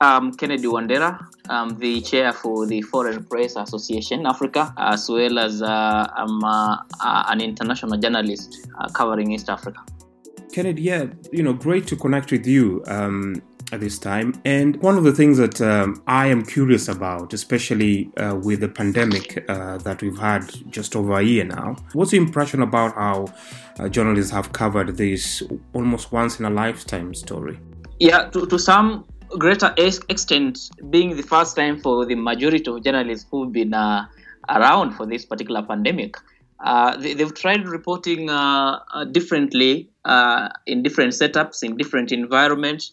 I'm Kennedy Wandera. I'm the chair for the Foreign Press Association Africa, as well as uh, I'm uh, uh, an international journalist uh, covering East Africa. Kennedy, yeah, you know, great to connect with you um, at this time. And one of the things that um, I am curious about, especially uh, with the pandemic uh, that we've had just over a year now, what's your impression about how journalists have covered this almost once in a lifetime story? Yeah, to, to some greater extent being the first time for the majority of journalists who've been uh, around for this particular pandemic. Uh, they, have tried reporting uh, uh differently uh, in different setups, in different environments,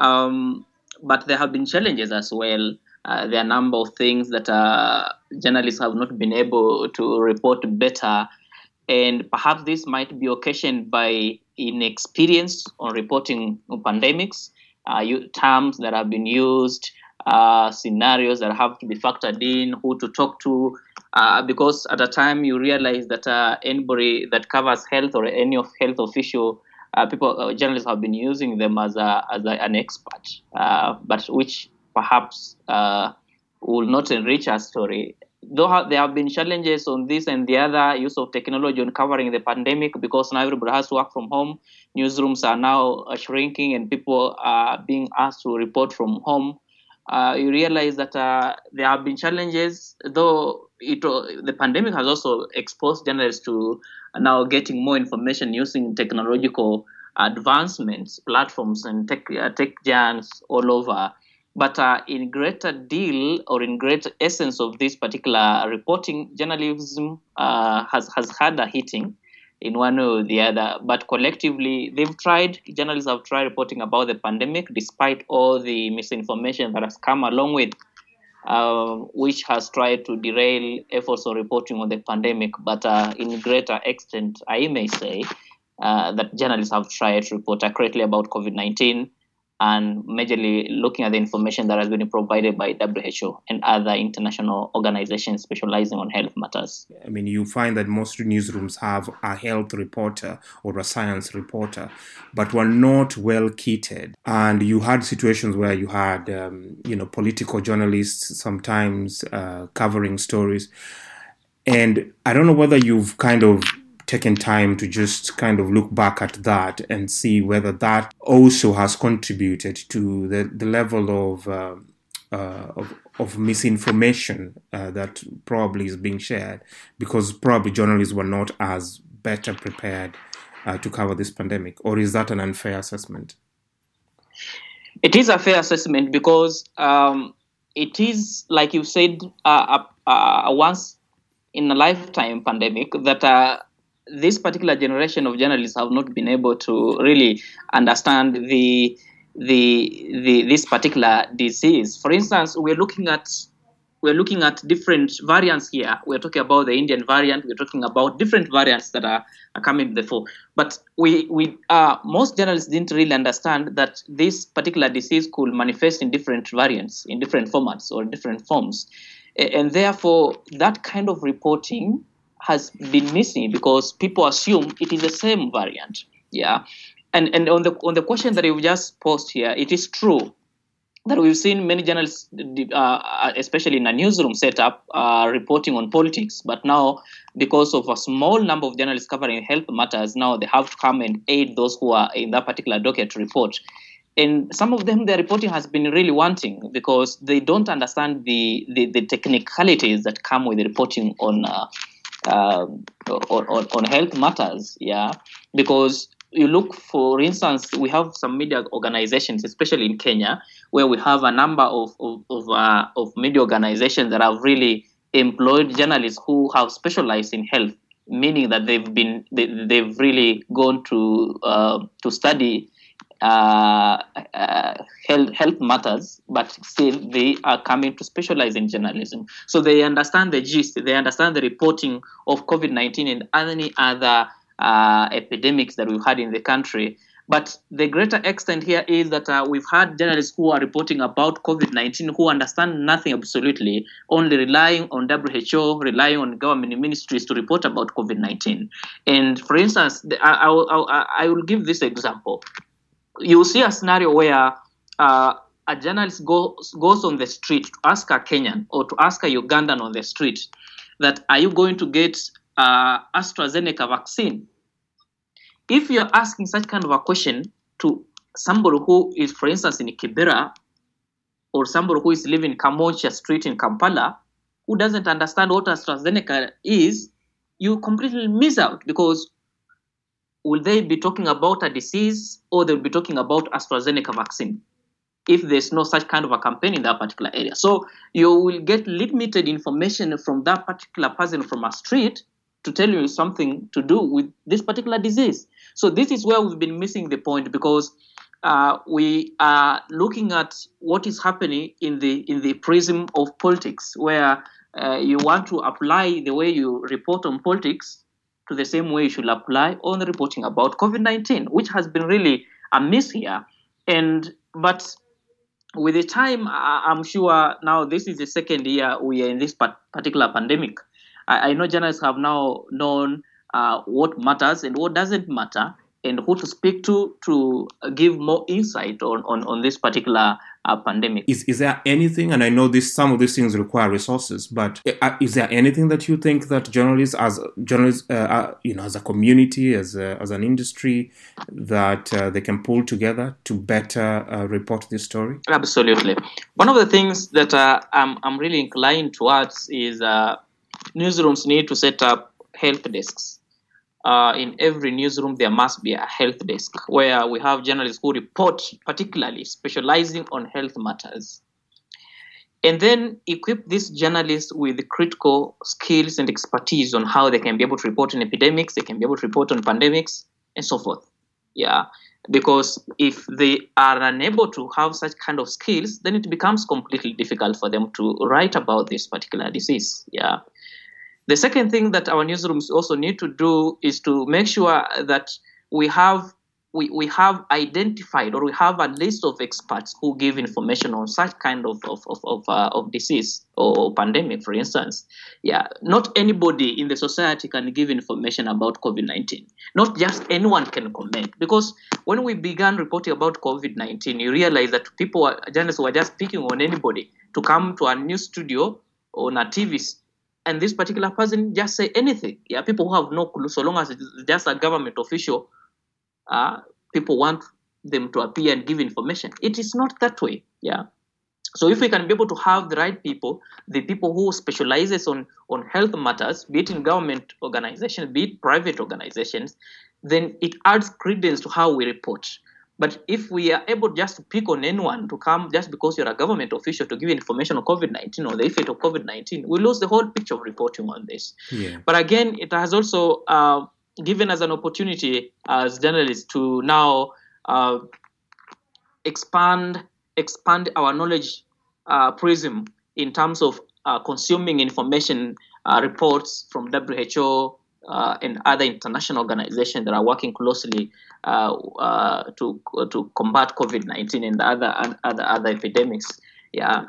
um, but there have been challenges as well. Uh, there are a number of things that journalists have not been able to report better, and perhaps this might be occasioned by inexperience on reporting pandemics uh, terms that have been used, uh, scenarios that have to be factored in, who to talk to, uh, because at a time you realize that uh, anybody that covers health or any of health official, uh, people, uh, journalists have been using them as, a, as a, an expert, but which perhaps will not enrich our story though there have been challenges on this and the other use of technology on covering the pandemic because now everybody has to work from home. Newsrooms are now uh, shrinking and people are being asked to report from home. Uh, you realize that uh, there have been challenges though it, the pandemic has also exposed journalists to now getting more information using technological advancements platforms and tech, uh, tech giants all over but uh, in greater deal or in greater essence of this particular reporting, journalism uh, has, has had a hitting in one way or the other. But collectively, they've tried, journalists have tried reporting about the pandemic despite all the misinformation that has come along with, uh, which has tried to derail efforts of reporting on the pandemic. But uh, in greater extent, I may say, uh, that journalists have tried to report accurately about COVID 19 and majorly looking at the information that has been provided by WHO and other international organizations specializing on health matters. I mean, you find that most newsrooms have a health reporter or a science reporter, but were not well kitted. And you had situations where you had, um, you know, political journalists sometimes uh, covering stories. And I don't know whether you've kind of taken time to just kind of look back at that and see whether that also has contributed to the, the level of, uh, uh, of, of misinformation uh, that probably is being shared because probably journalists were not as better prepared uh, to cover this pandemic, or is that an unfair assessment? It is a fair assessment because um, it is, like you said, a, a once in a lifetime pandemic that uh, this particular generation of journalists have not been able to really understand the the, the this particular disease. For instance, we're looking at we're looking at different variants here. We're talking about the Indian variant. We're talking about different variants that are, are coming before. But we we uh, most journalists didn't really understand that this particular disease could manifest in different variants, in different formats or different forms, and therefore that kind of reporting has been missing because people assume it is the same variant. Yeah. And and on the on the question that you've just posed here, it is true that we've seen many journalists, uh, especially in a newsroom setup, uh, reporting on politics. But now, because of a small number of journalists covering health matters, now they have to come and aid those who are in that particular docket to report. And some of them, their reporting has been really wanting because they don't understand the, the, the technicalities that come with reporting on uh, uh, on, on health matters, yeah, because you look, for instance, we have some media organizations, especially in Kenya, where we have a number of of of, uh, of media organizations that have really employed journalists who have specialized in health, meaning that they've been they, they've really gone to uh, to study uh, health, health matters, but still they are coming to specialize in journalism. So they understand the gist, they understand the reporting of COVID 19 and any other uh, epidemics that we've had in the country. But the greater extent here is that uh, we've had journalists who are reporting about COVID 19 who understand nothing absolutely, only relying on WHO, relying on government ministries to report about COVID 19. And for instance, I, I, I, I will give this example you see a scenario where uh, a journalist goes goes on the street to ask a Kenyan or to ask a Ugandan on the street that are you going to get uh, AstraZeneca vaccine? If you're asking such kind of a question to somebody who is, for instance, in Kibera or somebody who is living in Kamwokya Street in Kampala, who doesn't understand what AstraZeneca is, you completely miss out because will they be talking about a disease or they'll be talking about AstraZeneca vaccine? If there's no such kind of a campaign in that particular area. So you will get limited information from that particular person from a street to tell you something to do with this particular disease. So this is where we've been missing the point because uh, we are looking at what is happening in the in the prism of politics, where uh, you want to apply the way you report on politics to the same way you should apply on reporting about COVID-19, which has been really a miss here. And but with the time, I'm sure now this is the second year we are in this particular pandemic. I, know journalists have now known uh, what matters and what doesn't matter and who to speak to to give more insight on, on, on this particular uh, pandemic. Is, is there anything, and I know this some of these things require resources, but uh, is there anything that you think that journalists, as journalists, uh, uh you know, as a community, as a, as an industry, that uh, they can pull together to better uh, report this story? Absolutely. One of the things that I'm I'm really inclined towards is newsrooms need to set up help desks uh, in every newsroom there must be a health desk where we have journalists who report particularly specializing on health matters. And then equip these journalists with critical skills and expertise on how they can be able to report on epidemics they can be able to report on pandemics and so forth. Yeah because if they are unable to have such kind of skills then it becomes completely difficult for them to write about this particular disease. Yeah the second thing that our newsrooms also need to do is to make sure that we have we, we have identified or we have a list of experts who give information on such kind of of of of, uh, of disease or pandemic, for instance. Yeah, not anybody in the society can give information about COVID nineteen. Not just anyone can comment because when we began reporting about COVID nineteen, you realize that people, were, journalists, were just picking on anybody to come to a news studio on a TV and this particular person just say anything. Yeah, people who have no clue, so long as it's just a government official, uh, people want them to appear and give information. It is not that way. Yeah. So if we can be able to have the right people, the people who specializes on, on health matters, be it in government organizations, be it private organizations, then it adds credence to how we report. But if we are able just to pick on anyone to come just because you're a government official to give information on COVID 19 or the effect of COVID 19, we lose the whole picture of reporting on this. Yeah. But again, it has also uh, given us an opportunity as journalists to now uh, expand expand our knowledge uh, prism in terms of uh, consuming information uh, reports from WHO, uh, and other international organizations that are working closely uh, uh, to to combat COVID-19 and other other other epidemics. Yeah.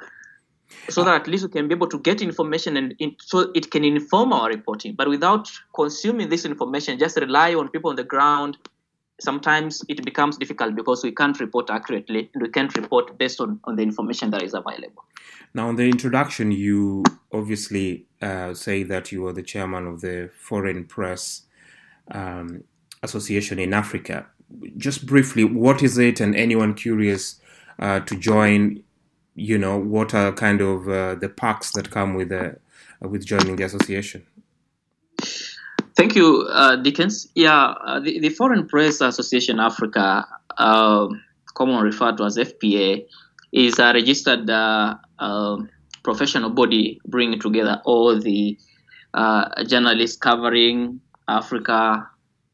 So that at least we can be able to get information and in, so it can inform our reporting. But without consuming this information, just rely on people on the ground sometimes it becomes difficult because we can't report accurately and we can't report based on, on the information that is available. Now, in the introduction, you obviously uh, say that you are the chairman of the Foreign Press um, Association in Africa. Just briefly, what is it, and anyone curious uh, to join, you know, what are kind of uh, the perks that come with uh, with joining the association? Thank you, uh, Dickens. Yeah, uh, the, the, Foreign Press Association Africa, uh, commonly referred to as FPA, is a registered uh, um, professional body bringing together all the uh, journalists covering Africa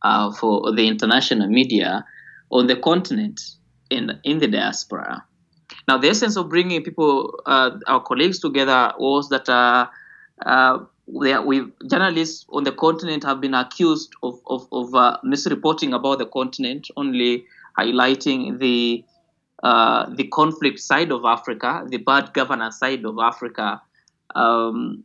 uh, for the international media on the continent and in the diaspora. Now, the essence of bringing people, our colleagues together, was that we journalists on the continent have been accused of of, of uh, misreporting about the continent, only highlighting the uh, the conflict side of Africa, the bad governance side of Africa, um,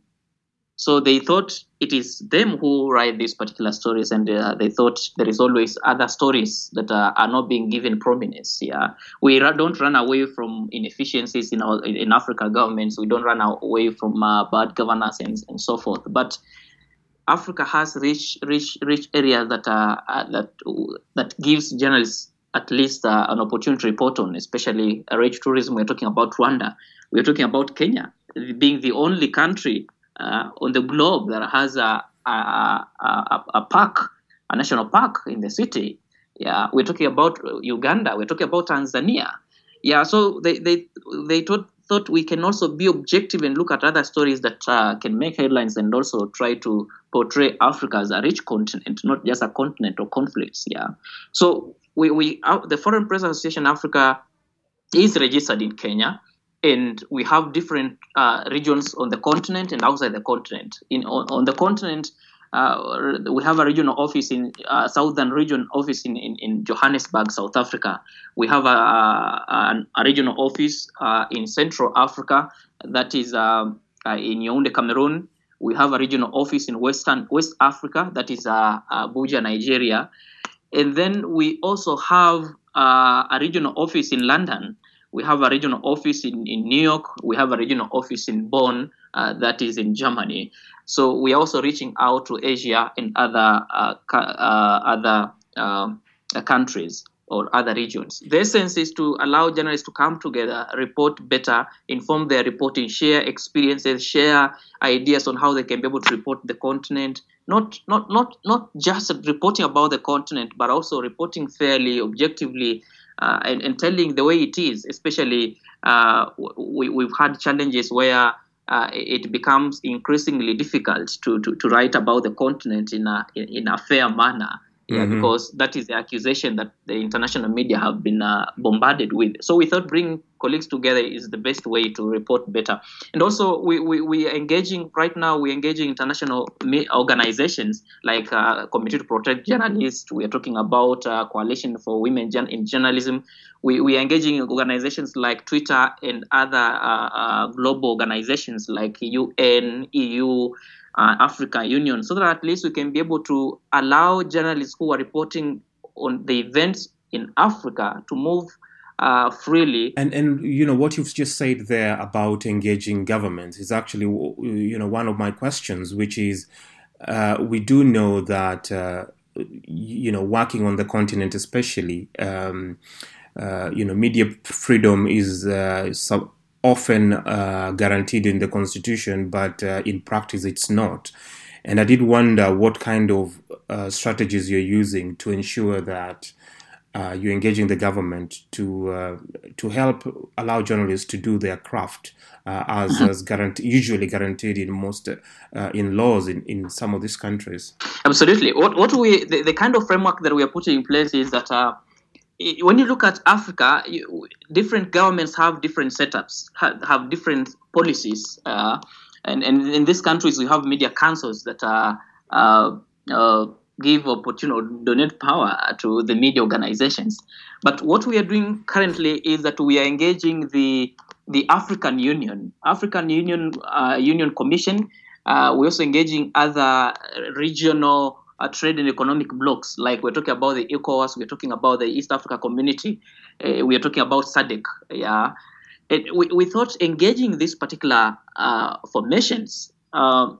So they thought it is them who write these particular stories, and uh, they thought there is always other stories that uh, are not being given prominence. Yeah, we don't run away from inefficiencies in our, in Africa governments. We don't run away from uh, bad governance and, and so forth. But Africa has rich, rich, rich areas that are uh, that that gives journalists at least uh, an opportunity to report on, especially rich tourism. We're talking about Rwanda. We're talking about Kenya being the only country uh, on the globe that has a, a, a, a, park, a national park in the city. Yeah, we're talking about Uganda. We're talking about Tanzania. Yeah, so they they they thought thought we can also be objective and look at other stories that uh, can make headlines and also try to portray Africa as a rich continent, not just a continent of conflicts. Yeah, so we we uh, the Foreign Press Association Africa is registered in Kenya and we have different uh, regions on the continent and outside the continent. In on, on the continent, uh, we have a regional office in uh, southern region office in, in, in, Johannesburg, South Africa. We have a, a, a regional office uh, in Central Africa that is um, uh, in Yaoundé, Cameroon. We have a regional office in Western West Africa that is uh, Abuja, Nigeria, and then we also have a regional office in London we have a regional office in, in New York. We have a regional office in Bonn, uh, that is in Germany. So we are also reaching out to Asia and other uh, uh, other uh, countries or other regions. The essence is to allow journalists to come together, report better, inform their reporting, share experiences, share ideas on how they can be able to report the continent. Not, not, not, not just reporting about the continent, but also reporting fairly, objectively, uh, and, and, telling the way it is, especially uh, we, we've had challenges where uh, it becomes increasingly difficult to, to, to, write about the continent in a, in a fair manner yeah, mm-hmm. because that is the accusation that the international media have been uh, bombarded with. So we thought bringing colleagues together is the best way to report better. And also, we, we, we are engaging, right now, we're engaging international organizations like uh, Committee to Protect Journalists. We are talking about uh, Coalition for Women in Journalism. We, we are engaging organizations like Twitter and other uh, uh, global organizations like UN, EU, uh, African Union, so that at least we can be able to allow journalists who are reporting on the events in Africa to move uh, freely. And and you know what you've just said there about engaging governments is actually you know one of my questions, which is uh, we do know that uh, you know working on the continent, especially. Um, uh, you know, media freedom is uh, sub- often uh, guaranteed in the constitution, but uh, in practice it's not. And I did wonder what kind of uh, strategies you're using to ensure that uh, you're engaging the government to uh, to help allow journalists to do their craft uh, as, mm-hmm. as guarantee, usually guaranteed in most in laws in, in some of these countries. Absolutely. What what we the, the kind of framework that we are putting in place is that when you look at Africa, you, different governments have different setups, have, have different policies, uh, and, and in these countries we have media councils that are, uh, uh, give opportunity, donate power to the media organizations. But what we are doing currently is that we are engaging the the African Union, African Union uh, Union Commission. Uh, we're also engaging other regional uh, trade and economic blocs. Like we're talking about the ECOWAS, we're talking about the East Africa Community, uh, we are talking about SADC. Yeah, it, we, we thought engaging these particular uh, formations um,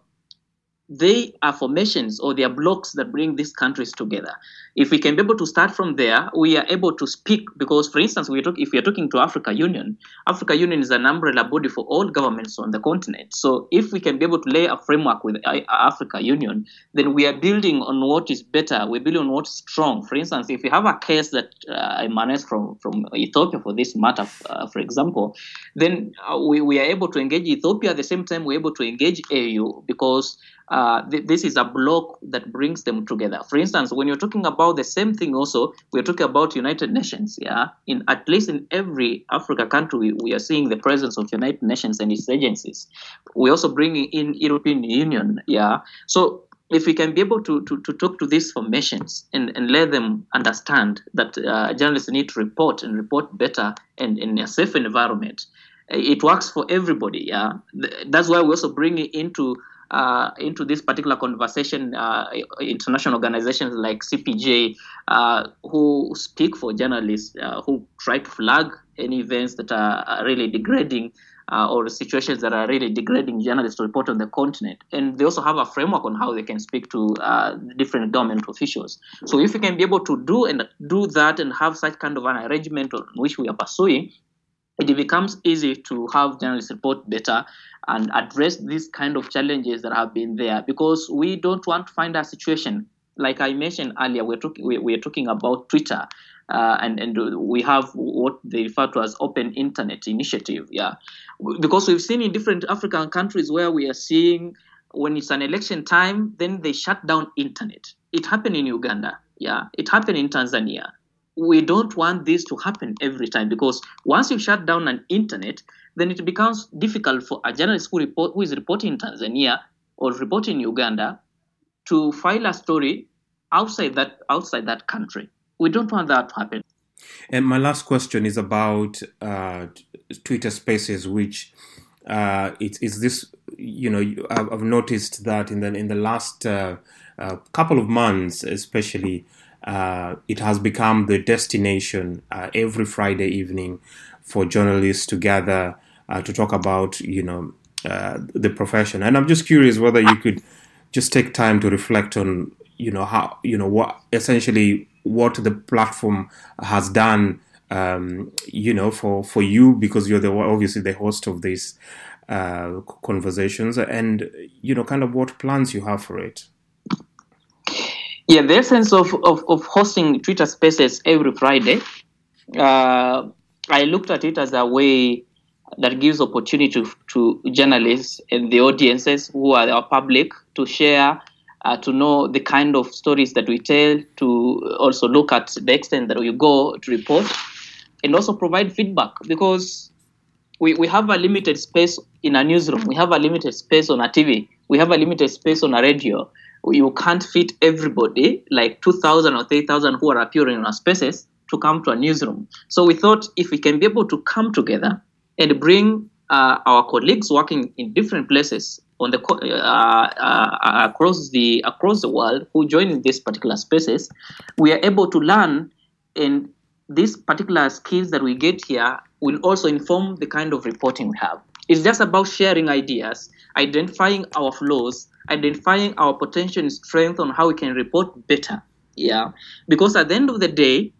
they are formations or they are blocs that bring these countries together. If we can be able to start from there, we are able to speak because, for instance, we talk, if we are talking to Africa Union, Africa Union is an umbrella body for all governments on the continent. So if we can be able to lay a framework with Africa Union, then we are building on what is better. We're building on what's strong. For instance, if we have a case that uh, emanates from, from Ethiopia for this matter, uh, for example, then uh, we, we are able to engage Ethiopia at the same time we're able to engage AU because uh, th- this is a bloc that brings them together. For instance, when you're talking about the same thing, also we're talking about United Nations. Yeah, in at least in every Africa country, we are seeing the presence of United Nations and its agencies. We're also bringing in European Union. Yeah, so if we can be able to, to, to talk to these formations and, and let them understand that uh, journalists need to report and report better and in a safe environment, it works for everybody. Yeah, that's why we also bring it into uh, into this particular conversation, uh, international organizations like CPJ, uh, who speak for journalists, uh, who try to flag any events that are really degrading uh, or situations that are really degrading journalists to report on the continent. And they also have a framework on how they can speak to uh, different government officials. So if we can be able to do and do that and have such kind of an arrangement on which we are pursuing, it becomes easy to have journalists report better and address these kind of challenges that have been there because we don't want to find a situation like I mentioned earlier, we're talking we, we're talking about Twitter, uh, and and we have what they refer to as open internet initiative. Yeah, because we've seen in different African countries where we are seeing when it's an election time, then they shut down internet. It happened in Uganda. Yeah, it happened in Tanzania. We don't want this to happen every time because once you shut down an internet, then it becomes difficult for a journalist who report who is reporting in Tanzania or reporting in Uganda to file a story outside that outside that country. We don't want that to happen. And my last question is about uh, Twitter Spaces, which uh, it is this. You know, I've noticed that in the in the last uh, uh couple of months, especially, uh, it has become the destination uh, every Friday evening for journalists to gather to talk about you know the profession. And I'm just curious whether you could just take time to reflect on you know how you know what essentially what the platform has done um, you know for for you because you're the obviously the host of these uh, conversations and you know kind of what plans you have for it yeah the essence of, of, of hosting twitter spaces every friday uh, i looked at it as a way that gives opportunity to, to journalists and the audiences who are our public to share uh, to know the kind of stories that we tell, to also look at the extent that we go to report, and also provide feedback because we, we have a limited space in a newsroom, we have a limited space on a TV, we have a limited space on a radio. You can't fit everybody, like 2,000 or 3,000 who are appearing in our spaces, to come to a newsroom. So we thought if we can be able to come together and bring uh, our colleagues working in different places on the uh, uh, across the across the world who join in these particular spaces, we are able to learn, and these particular skills that we get here will also inform the kind of reporting we have. It's just about sharing ideas, identifying our flaws, identifying our potential and strength on how we can report better. Yeah, because at the end of the day,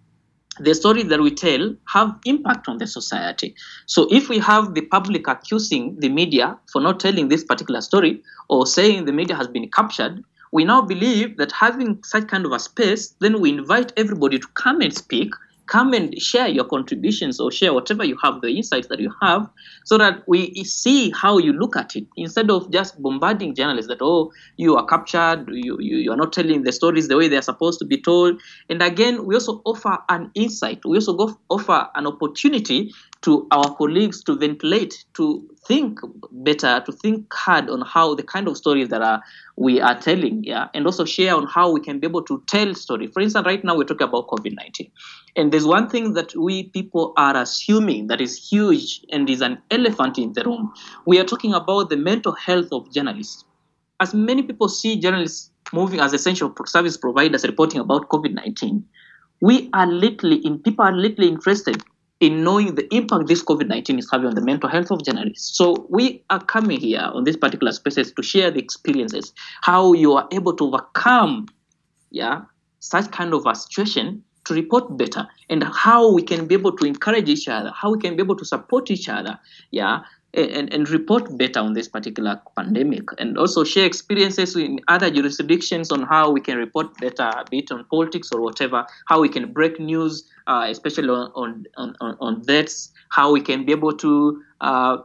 the stories that we tell have impact on the society. So if we have the public accusing the media for not telling this particular story or saying the media has been captured, we now believe that having such kind of a space, then we invite everybody to come and speak come and share your contributions or share whatever you have, the insights that you have, so that we see how you look at it instead of just bombarding journalists that, oh, you are captured, you, you, you are not telling the stories the way they are supposed to be told. And again, we also offer an insight, we also go, offer an opportunity to our colleagues to ventilate, to think better, to think hard on how the kind of stories that are we are telling, yeah, and also share on how we can be able to tell story. For instance, right now we're talking about COVID-19, and there's one thing that we people are assuming that is huge and is an elephant in the room. We are talking about the mental health of journalists. As many people see journalists moving as essential service providers reporting about COVID-19, we are little in people are little interested in knowing the impact this COVID 19 is having on the mental health of journalists. So, we are coming here on this particular spaces to share the experiences, how you are able to overcome yeah, such kind of a situation to report better, and how we can be able to encourage each other, how we can be able to support each other, yeah, and, and report better on this particular pandemic and also share experiences in other jurisdictions on how we can report better, be it on politics or whatever, how we can break news, uh, especially on, on, on, on deaths, how we can be able to uh,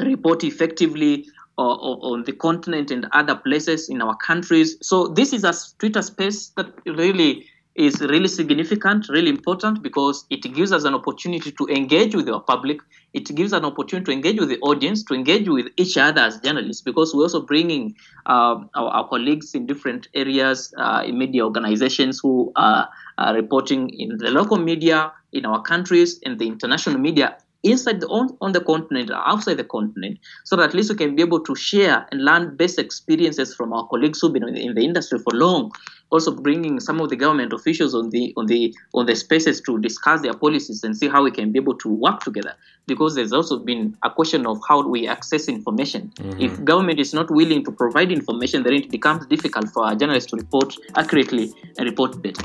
report effectively uh, on the continent and other places in our countries. So this is a Twitter space that really is really significant, really important because it gives us an opportunity to engage with our public. It gives an opportunity to engage with the audience, to engage with each other as journalists, because we're also bringing uh, our, our, colleagues in different areas, uh, in media organizations who are, are reporting in the local media, in our countries, and the international media inside the on, on the continent or outside the continent so that at least we can be able to share and learn best experiences from our colleagues who've been in the, in the industry for long. Also bringing some of the government officials on the on the on the spaces to discuss their policies and see how we can be able to work together. Because there's also been a question of how we access information. Mm-hmm. if government is not willing to provide information then it becomes difficult for our journalists to report accurately and report better